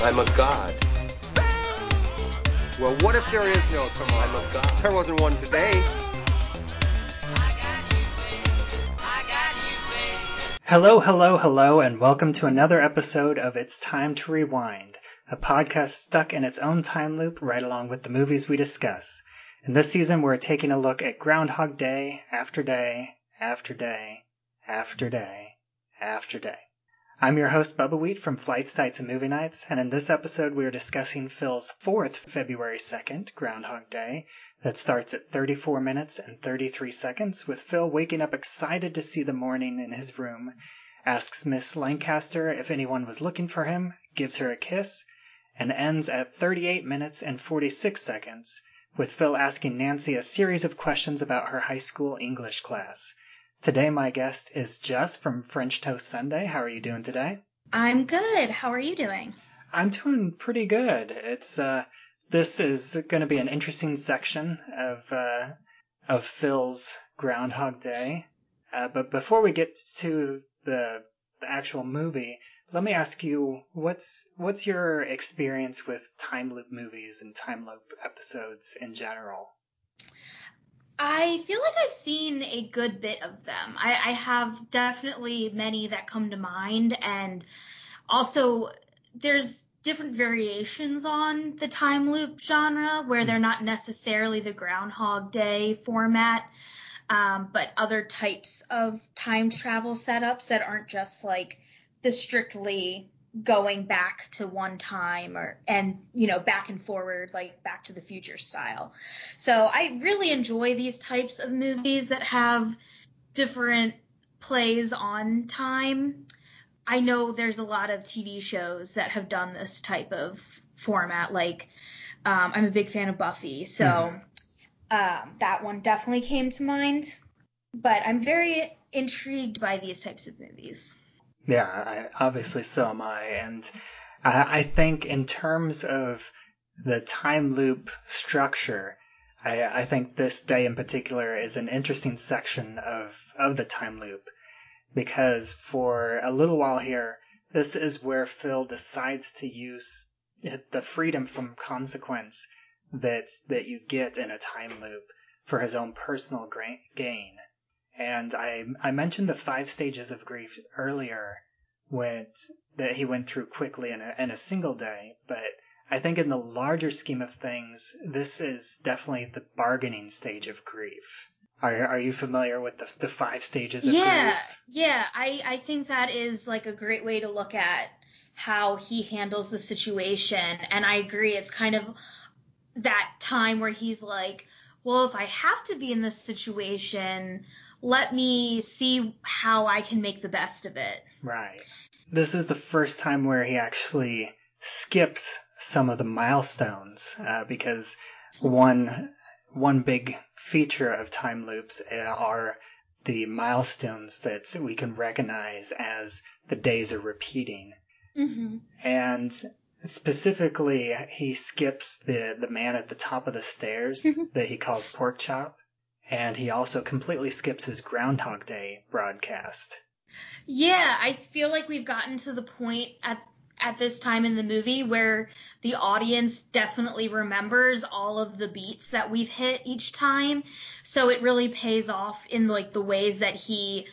I'm a god. Well, what if there is no tomorrow? I'm a god. There wasn't one today. Hello, hello, hello, and welcome to another episode of It's Time to Rewind, a podcast stuck in its own time loop right along with the movies we discuss. In this season, we're taking a look at Groundhog Day after day after day after day after day. I'm your host, Bubba Wheat from Flights Tights and Movie Nights, and in this episode, we are discussing Phil's fourth February 2nd, Groundhog Day, that starts at 34 minutes and 33 seconds, with Phil waking up excited to see the morning in his room, asks Miss Lancaster if anyone was looking for him, gives her a kiss, and ends at 38 minutes and 46 seconds, with Phil asking Nancy a series of questions about her high school English class. Today, my guest is Jess from French Toast Sunday. How are you doing today? I'm good. How are you doing? I'm doing pretty good. It's uh, this is going to be an interesting section of uh, of Phil's Groundhog Day. Uh, but before we get to the the actual movie, let me ask you what's what's your experience with time loop movies and time loop episodes in general? I feel like I've seen a good bit of them. I, I have definitely many that come to mind, and also there's different variations on the time loop genre where they're not necessarily the Groundhog Day format, um, but other types of time travel setups that aren't just like the strictly going back to one time or and you know back and forward like back to the future style. So i really enjoy these types of movies that have different plays on time. I know there's a lot of tv shows that have done this type of format like um, i'm a big fan of buffy so mm-hmm. um, that one definitely came to mind. But i'm very intrigued by these types of movies yeah, I, obviously so am I. And I, I think in terms of the time loop structure, I, I think this day in particular is an interesting section of, of the time loop because for a little while here, this is where Phil decides to use the freedom from consequence that that you get in a time loop for his own personal gain. And I I mentioned the five stages of grief earlier, went that he went through quickly in a in a single day, but I think in the larger scheme of things, this is definitely the bargaining stage of grief. Are are you familiar with the the five stages of yeah, grief? Yeah, I I think that is like a great way to look at how he handles the situation, and I agree. It's kind of that time where he's like, well, if I have to be in this situation, let me see how I can make the best of it. Right. This is the first time where he actually skips some of the milestones uh, because one one big feature of time loops uh, are the milestones that we can recognize as the days are repeating. Mm-hmm. And specifically, he skips the, the man at the top of the stairs mm-hmm. that he calls Pork Chop and he also completely skips his Groundhog Day broadcast. Yeah, I feel like we've gotten to the point at at this time in the movie where the audience definitely remembers all of the beats that we've hit each time. So it really pays off in like the ways that he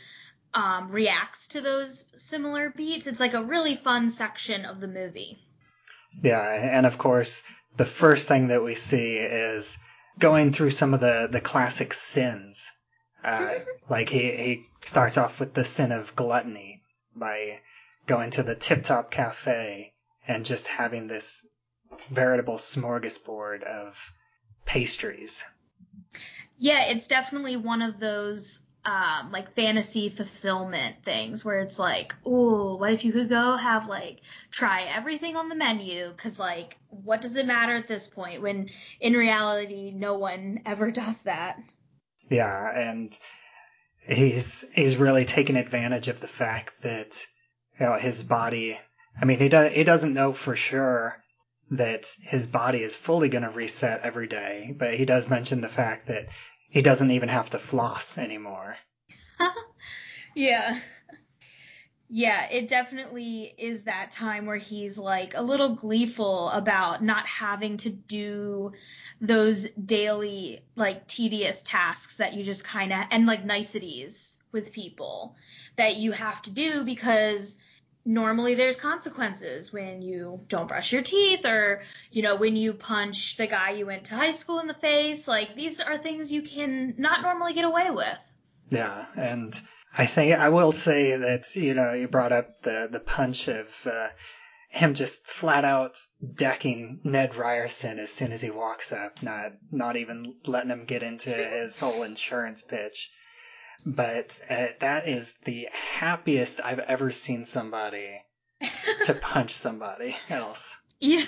um, reacts to those similar beats. It's like a really fun section of the movie. Yeah, and of course, the first thing that we see is going through some of the, the classic sins. Uh, like he, he starts off with the sin of gluttony by going to the Tip Top Cafe and just having this veritable smorgasbord of pastries. Yeah, it's definitely one of those um, like fantasy fulfillment things where it's like, oh, what if you could go have like try everything on the menu? Because like, what does it matter at this point when in reality no one ever does that? Yeah, and he's he's really taken advantage of the fact that you know his body. I mean, he does he doesn't know for sure that his body is fully going to reset every day, but he does mention the fact that he doesn't even have to floss anymore. yeah. Yeah, it definitely is that time where he's like a little gleeful about not having to do those daily like tedious tasks that you just kind of and like niceties with people that you have to do because normally there's consequences when you don't brush your teeth or you know when you punch the guy you went to high school in the face like these are things you can not normally get away with Yeah, and I think I will say that you know you brought up the the punch of uh, him just flat out decking Ned Ryerson as soon as he walks up, not not even letting him get into his whole insurance pitch. But uh, that is the happiest I've ever seen somebody to punch somebody else. yeah.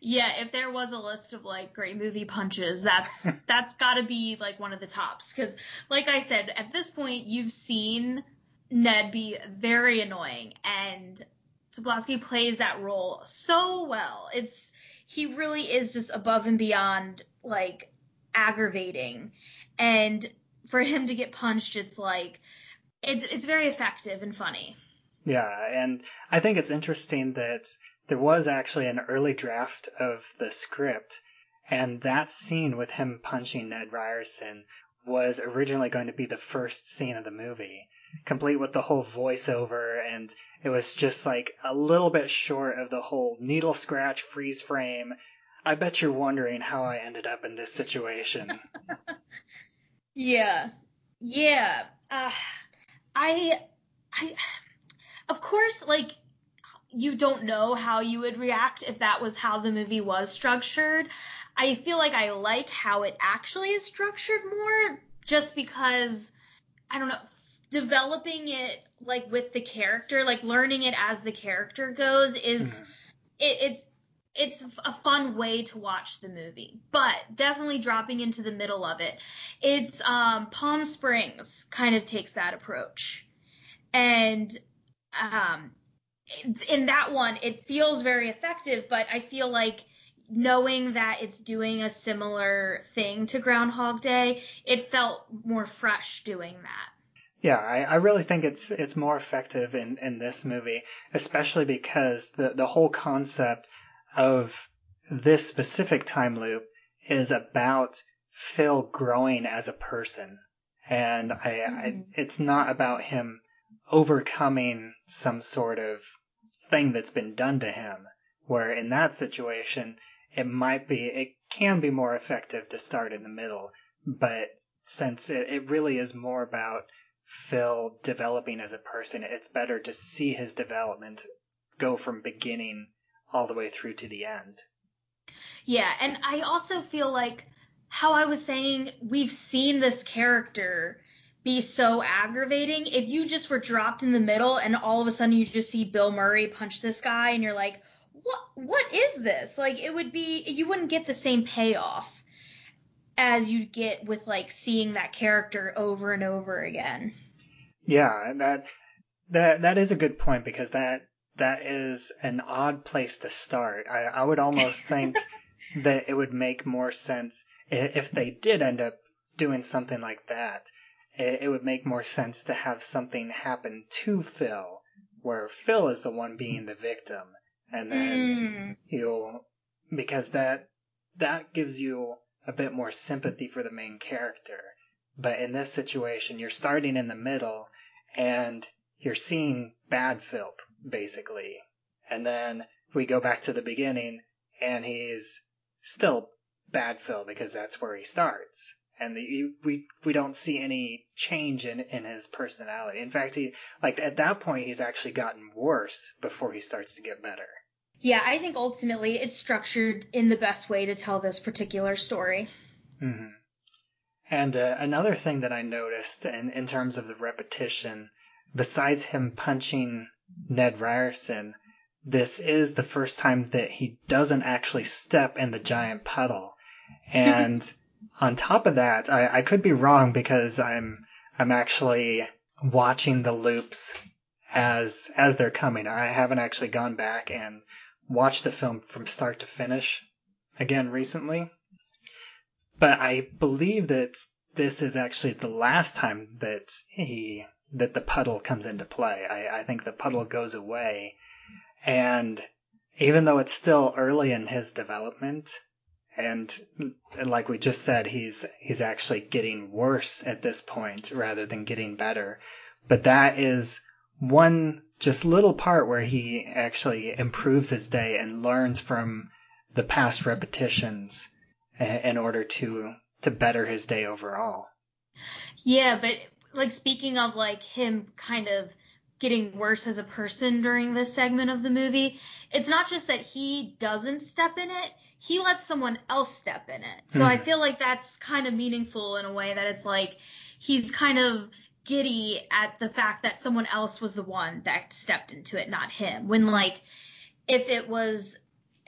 Yeah if there was a list of like great movie punches that's that's got to be like one of the tops. Because like i said at this point you've seen ned be very annoying and Tobolowsky plays that role so well. It's he really is just above and beyond like aggravating. And for him to get punched it's like it's it's very effective and funny Yeah, and I think it's interesting that there was actually an early draft of the script, and that scene with him punching Ned Ryerson was originally going to be the first scene of the movie, complete with the whole voiceover, and it was just like a little bit short of the whole needle scratch freeze frame. I bet you're wondering how I ended up in this situation. Yeah. Yeah. Uh, I, I, of course, like, you don't know how you would react if that was how the movie was structured. I feel like I like how it actually is structured more just because, I don't know, developing it, like, with the character, like, learning it as the character goes is, Mhm. it, it's, it's a fun way to watch the movie, but definitely dropping into the middle of it. It's um, Palm Springs kind of takes that approach, and um, in that one, it feels very effective. But I feel like knowing that it's doing a similar thing to Groundhog Day, it felt more fresh doing that. Yeah, I, I really think it's it's more effective in, in this movie, especially because the, the whole concept of this specific time loop is about Phil growing as a person. And I, I Mhm. it's not about him overcoming some sort of thing that's been done to him. Where in that situation, it might be, it can be more effective to start in the middle. But since it, it really is more about Phil developing as a person, it's better to see his development go from beginning all the way through to the end. Yeah, and I also feel like how I was saying we've seen this character be so aggravating. If you just were dropped in the middle and all of a sudden you just see Bill Murray punch this guy and you're like, "What what is this?" Like it would be you wouldn't get the same payoff as you'd get with like seeing that character over and over again. Yeah, that that that is a good point because that that is an odd place to start. I, I would almost think that it would make more sense if they did end up doing something like that. It, it would make more sense to have something happen to Phil, where Phil is the one being the victim, and then Mm. you'll because that that gives you a bit more sympathy for the main character. But in this situation, you're starting in the middle and you're seeing bad Phil basically, and then we go back to the beginning and he's still bad Phil because that's where he starts. And the, we we don't see any change in in his personality. In fact, he like at that point he's actually gotten worse before he starts to get better. Yeah, I think ultimately it's structured in the best way to tell this particular story. hmm And uh, another thing that I noticed in, in terms of the repetition, besides him punching Ned Ryerson, this is the first time that he doesn't actually step in the giant puddle. And on top of that, I, I could be wrong because I'm I'm actually watching the loops as as they're coming. I haven't actually gone back and watched the film from start to finish again recently. But I believe that this is actually the last time that he that the puddle comes into play. I, I think the puddle goes away, and even though it's still early in his development, and like we just said, he's he's actually getting worse at this point rather than getting better. But that is one just little part where he actually improves his day and learns from the past repetitions in order to to better his day overall. Yeah, but like speaking of like him kind of getting worse as a person during this segment of the movie, it's not just that he doesn't step in it, he lets someone else step in it. So mm. I hmm. feel like that's kind of meaningful in a way that it's like he's kind of giddy at the fact that someone else was the one that stepped into it, not him. When like if it was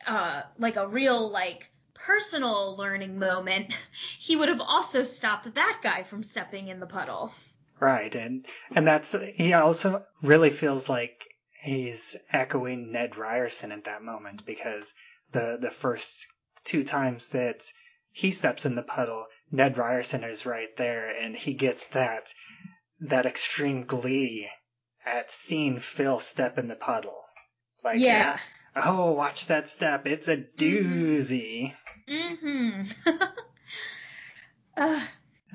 uh like a real like personal learning moment, he would have also stopped that guy from stepping in the puddle. Right, and and that's he also really feels like he's echoing Ned Ryerson at that moment because the the first two times that he steps in the puddle, Ned Ryerson is right there, and he gets that that extreme glee at seeing Phil step in the puddle. Like, yeah. Oh, watch that step! It's a doozy. Mm-hmm. uh.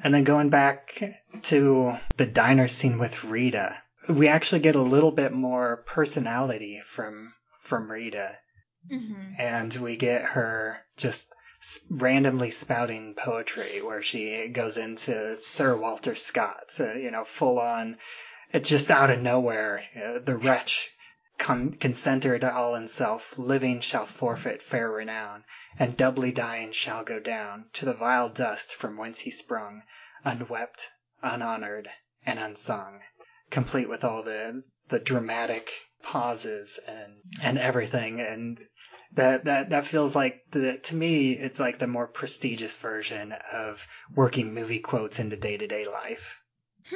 And then going back to the diner scene with Rita, we actually get a little bit more personality from from Rita, mm-hmm. and we get her just randomly spouting poetry where she goes into Sir Walter Scott, so, you know, full on, just out of nowhere, uh, the wretch con- consented all in self, living shall forfeit fair renown, and doubly dying shall go down to the vile dust from whence he sprung, unwept, unhonored, and unsung, complete with all the the dramatic pauses and and everything. And that that that feels like the to me it's like the more prestigious version of working movie quotes into day-to-day life.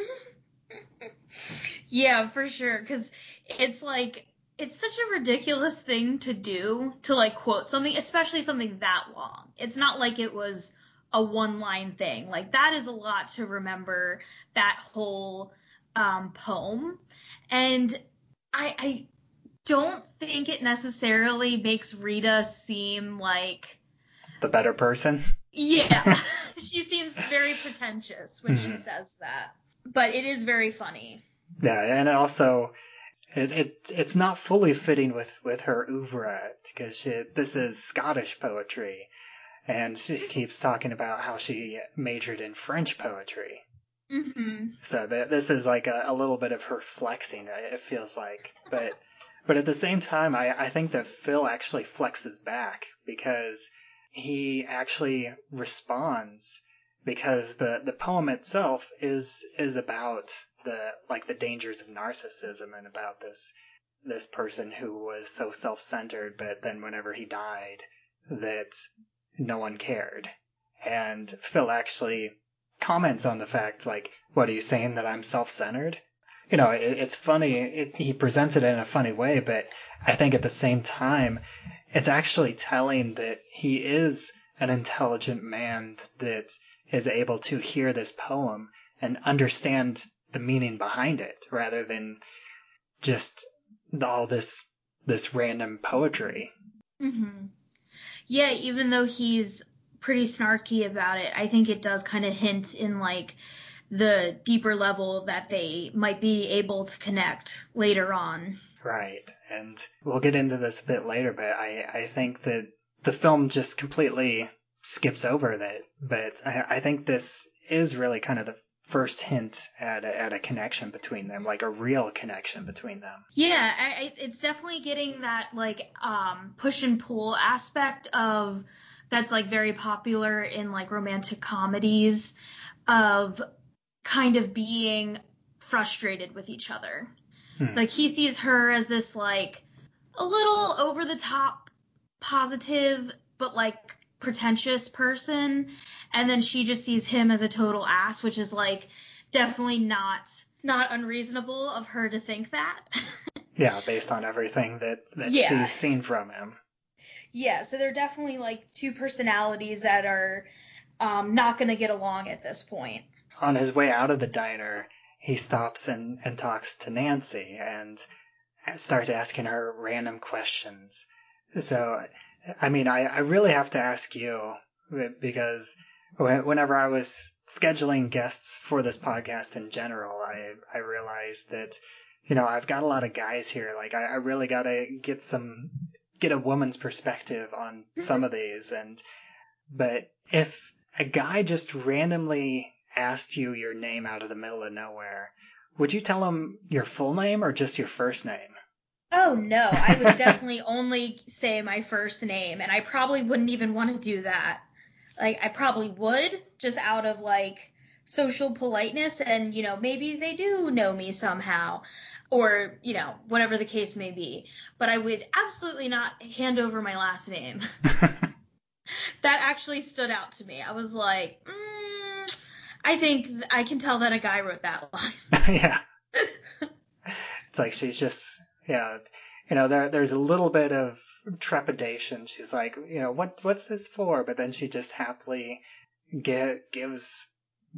Yeah for sure because it's like it's such a ridiculous thing to do to like quote something especially something that long it's not like it was a one line thing like that is a lot to remember that whole um, poem and I, I don't think it necessarily makes Rita seem like the better person. Yeah, she seems very pretentious when mm-hmm. she says that, but it is very funny. Yeah, and also it, it it's not fully fitting with with her oeuvre because this is Scottish poetry, and she keeps talking about how she majored in French poetry. Mm-hmm. So that this is like a, a little bit of her flexing. It feels like, but but at the same time, I, I think that Phil actually flexes back because he actually responds because the, the poem itself is is about the like the dangers of narcissism and about this this person who was so self-centered but then whenever he died that no one cared and phil actually comments on the fact like what are you saying that i'm self-centered you know, it, it's funny. It, he presents it in a funny way, but I think at the same time, it's actually telling that he is an intelligent man that is able to hear this poem and understand the meaning behind it rather than just all this this random poetry. Mm-hmm. Yeah, even though he's pretty snarky about it, I think it does kind of hint in like the deeper level that they might be able to connect later on. Right. And we'll get into this a bit later, but I, I think that the film just completely skips over that. But I, I think this is really kind of the first hint at a, at a connection between them, like a real connection between them. Yeah, I, it's definitely getting that like um, push and pull aspect of that's like very popular in like romantic comedies of kind of being frustrated with each other. Hmm. Like he sees her as this like a little over the top positive but like pretentious person and then she just sees him as a total ass which is like definitely not not unreasonable of her to think that. yeah, based on everything that that yeah. she's seen from him. Yeah, so they're definitely like two personalities that are um, not going to get along at this point on his way out of the diner, he stops and, and talks to Nancy and starts asking her random questions. So, I mean, I, I really have to ask you because whenever I was scheduling guests for this podcast in general, I, I realized that, you know, I've got a lot of guys here. Like, I, I really got to get some, get a woman's perspective on mm-hmm. some of these. And, but if a guy just randomly asked you your name out of the middle of nowhere, would you tell him your full name or just your first name? Oh no, I would definitely only say my first name, and I probably wouldn't even want to do that. Like, I probably would, just out of like social politeness, and you know, maybe they do know me somehow, or you know, whatever the case may be. But I would absolutely not hand over my last name. that actually stood out to me. I was like, mm, I think I can tell that a guy wrote that line. yeah. it's like she's just yeah, you know, there there's a little bit of trepidation. She's like, you know, what what's this for? But then she just happily get, gives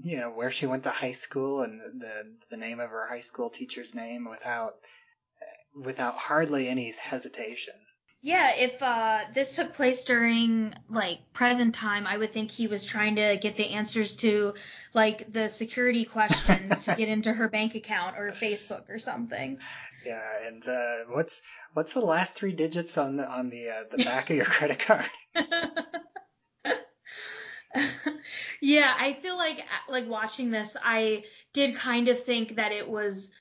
you know where she went to high school and the the name of her high school teacher's name without without hardly any hesitation. Yeah, if uh, this took place during like present time, I would think he was trying to get the answers to like the security questions to get into her bank account or Facebook or something. Yeah, and uh, what's what's the last three digits on the on the uh, the back of your credit card? yeah, I feel like like watching this, I did kind of think that it was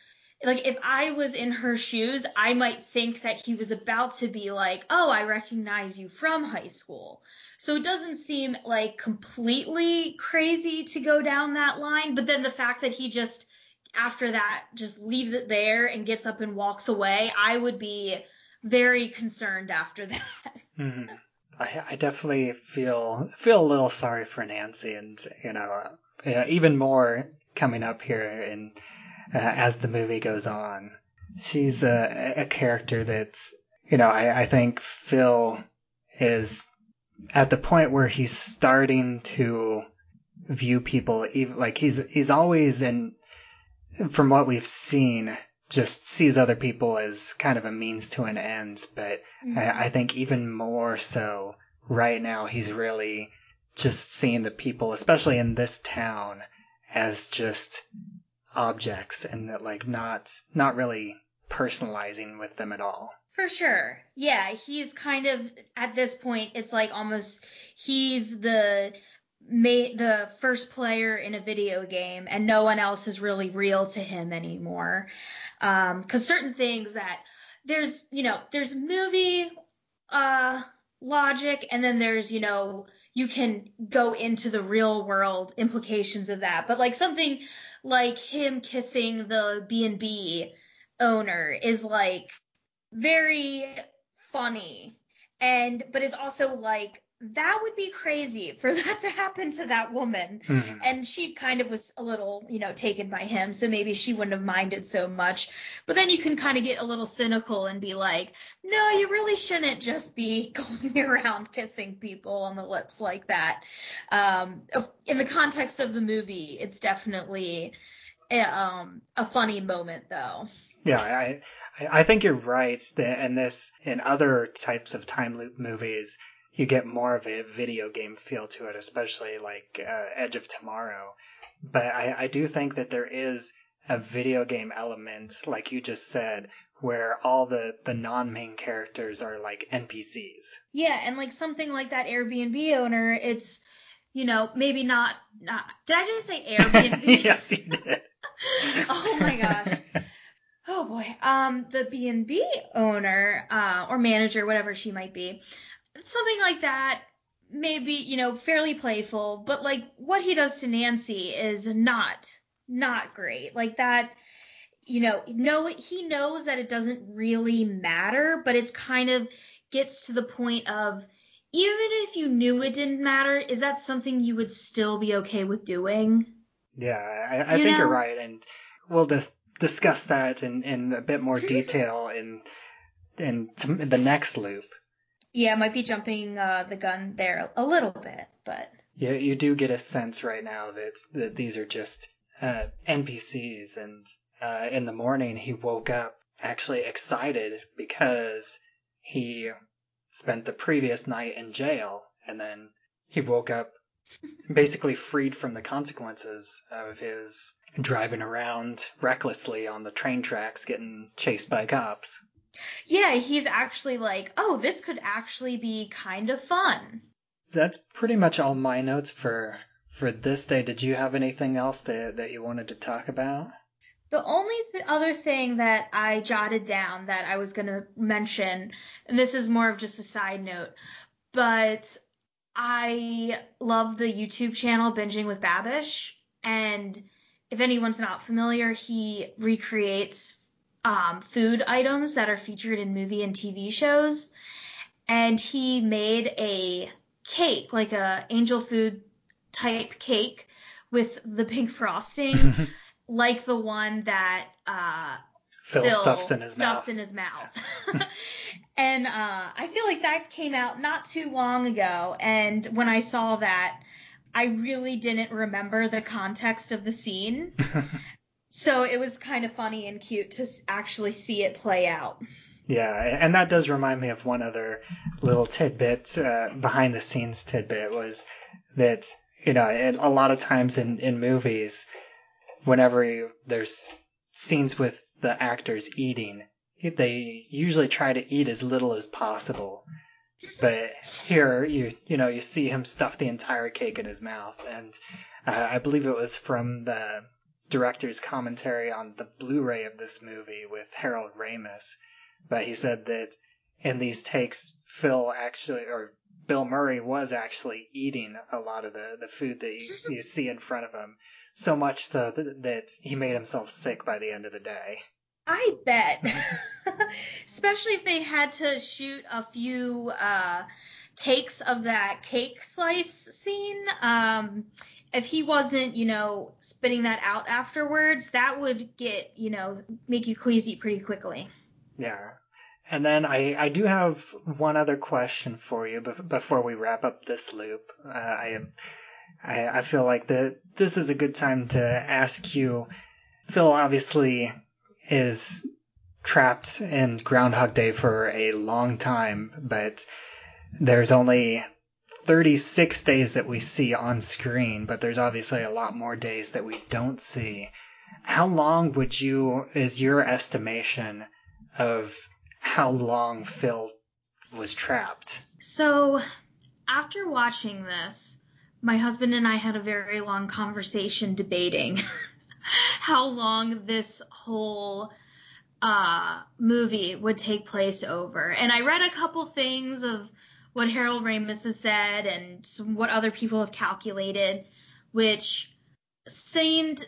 like if I was in her shoes, I might think that he was about to be like, "Oh, I recognize you from high school." So it doesn't seem like completely crazy to go down that line, but then the fact that he just after that just leaves it there and gets up and walks away, I would be very concerned after that. Mm-hmm. I, I definitely feel feel a little sorry for Nancy, and you know, uh, even more coming up here in uh, as the movie goes on. She's a, a character that's, you know, I, I think Phil is at the point where he's starting to view people even like he's he's always in from what we've seen just sees other people as kind of a means to an end but mm-hmm. I, I think even more so right now he's really just seeing the people especially in this town as just objects and that like not not really personalizing with them at all. For sure. Yeah, he's kind of at this point it's like almost he's the ma- the first player in a video game and no one else is really real to him anymore. Um cuz certain things that there's, you know, there's movie uh logic and then there's, you know, you can go into the real world implications of that. But like something like him kissing the B&B owner is like very funny. And but it's also like that would be crazy for that to happen to that woman. Mm-hmm. And she kind of was a little, you know, taken by him, so maybe she wouldn't have minded so much. But then you can kind of get a little cynical and be like, no, you really shouldn't just be going around kissing people on the lips like that. Um, in the context of the movie, it's definitely a, um, a funny moment, though. Yeah, I I think you're right. That and this in other types of time loop movies, you get more of a video game feel to it, especially like uh, Edge of Tomorrow. But I, I do think that there is a video game element, like you just said, where all the, the non main characters are like NPCs. Yeah, and like something like that Airbnb owner, it's you know maybe not not. Did I just say Airbnb? yes, you did. oh my gosh. Oh boy. Um, the B and B owner uh, or manager, whatever she might be, something like that maybe you know fairly playful but like what he does to nancy is not not great. Like that you know no he knows that it doesn't really matter but it's kind of gets to the point of even if you knew it didn't matter is that something you would still be okay with doing? Yeah i, I you think know? you're right and we'll just discuss that in, in a bit more detail in in the next loop yeah, might be jumping uh, the gun there a little bit, but yeah, you do get a sense right now that that these are just uh, NPCs, and uh, in the morning he woke up actually excited because he spent the previous night in jail, and then he woke up basically freed from the consequences of his driving around recklessly on the train tracks getting chased by cops. Yeah, he's actually like, oh, this could actually be kind of fun. That's pretty much all my notes for for this day. Did you have anything else that that you wanted to talk about? The only th- other thing that I jotted down that I was going to mention, and this is more of just a side note, but I love the YouTube channel Binging with Babish, and if anyone's not familiar, he recreates um, food items that are featured in movie and TV shows, and he made a cake, like a angel food type cake with the pink frosting, like the one that uh, Phil, Phil stuffs in his stuffs mouth. in his mouth. and uh, I feel like that came out not too long ago, and when I saw that, I really didn't remember the context of the scene. So it was kind of funny and cute to actually see it play out. Yeah, and that does remind me of one other little tidbit, uh, behind the scenes tidbit was that, you know, it, a lot of times in, in movies, whenever you, there's scenes with the actors eating, they usually try to eat as little as possible. But here, you you know, you see him stuff the entire cake in his mouth, and uh, I believe it was from the director's commentary on the Blu-ray of this movie with Harold Ramis. But he said that in these takes, Phil actually, or Bill Murray was actually eating a lot of the, the food that you, you see in front of him. So much so that, that he made himself sick by the end of the day. I bet. Especially if they had to shoot a few uh, takes of that cake slice scene. Um, if he wasn't, you know, spitting that out afterwards, that would get, you know, make you queasy pretty quickly. Yeah. And then I, I do have one other question for you bef- before we wrap up this loop. Uh, I am I, I feel like that this is a good time to ask you. Phil obviously is trapped in Groundhog Day for a long time, but there's only 36 days that we see on screen, but there's obviously a lot more days that we don't see. How long would you, is your estimation of how long Phil was trapped? So, after watching this, my husband and I had a very long conversation debating how long this whole uh, movie would take place over. And I read a couple things of what Harold Ramis has said and some, what other people have calculated, which seemed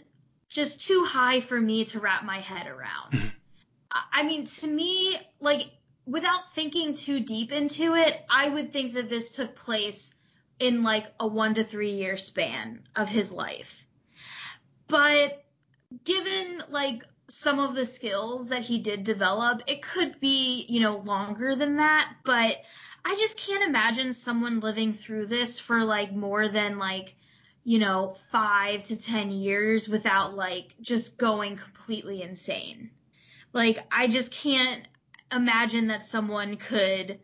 just too high for me to wrap my head around. I I mean, to me, like, without thinking too deep into it, I would think that this took place in like a one to three year span of his life. But given like some of the skills that he did develop, it could be, you know, longer than that. But I just can't imagine someone living through this for like more than like, you know, five to 10 years without like just going completely insane. Like, I just can't imagine that someone could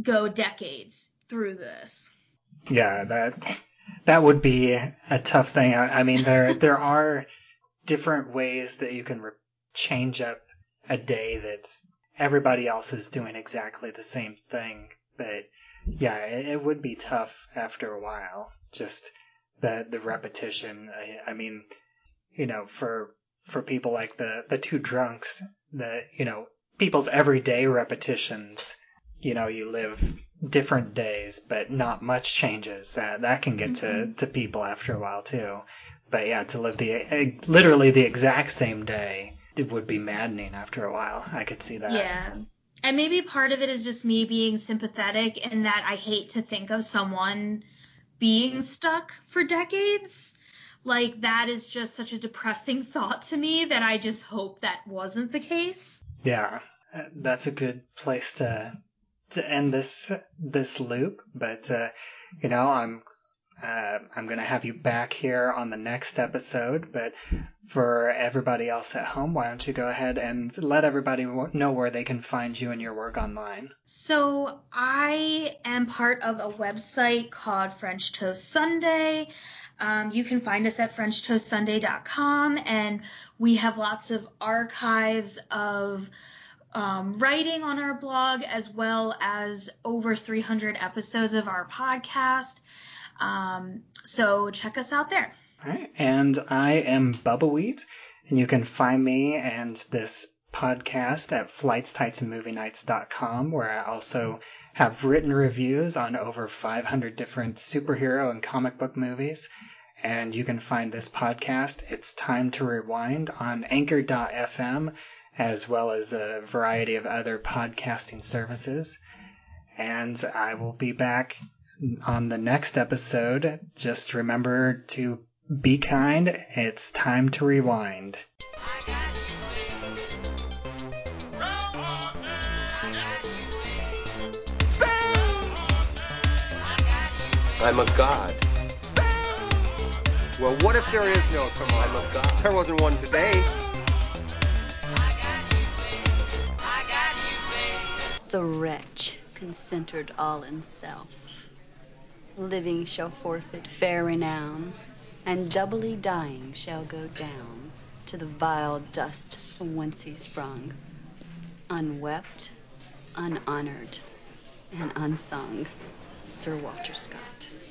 go decades through this. Yeah, that that would be a tough thing. I, I mean, there there are different ways that you can re- change up a day that's everybody else is doing exactly the same thing. But yeah, it, it would be tough after a while. Just the the repetition. I, I mean, you know, for for people like the the two drunks, the you know people's everyday repetitions. You know, you live different days, but not much changes. That that can get to to people after a while too. But yeah, to live the eh, literally the exact same day, it would be maddening after a while. I could see that. Yeah. And maybe part of it is just me being sympathetic in that I hate to think of someone being stuck for decades. Like that is just such a depressing thought to me that I just hope that wasn't the case. Yeah, uh, that's a good place to to end this this loop. But uh, you know, I'm Uh, I'm going to have you back here on the next episode, but for everybody else at home, why don't you go ahead and let everybody know where they can find you and your work online? So, I am part of a website called French Toast Sunday. Um, you can find us at FrenchToastSunday.com, and we have lots of archives of um, writing on our blog as well as over 300 episodes of our podcast. Um, so check us out there. All right. And I am Bubba Wheat, and you can find me and this podcast at flightstights where I also have written reviews on over 500 different superhero and comic book movies. And you can find this podcast, It's Time to Rewind, on anchor.fm, as well as a variety of other podcasting services. And I will be back on the next episode. Just remember to be kind. It's time to rewind. I'm a god. Well, what if there is no tomorrow? I'm a god. There wasn't one today. The wretch concentered all in self. Living shall forfeit fair renown, and doubly dying shall go down to the vile dust from whence he sprung, unwept, unhonored, and unsung. Sir Walter Scott.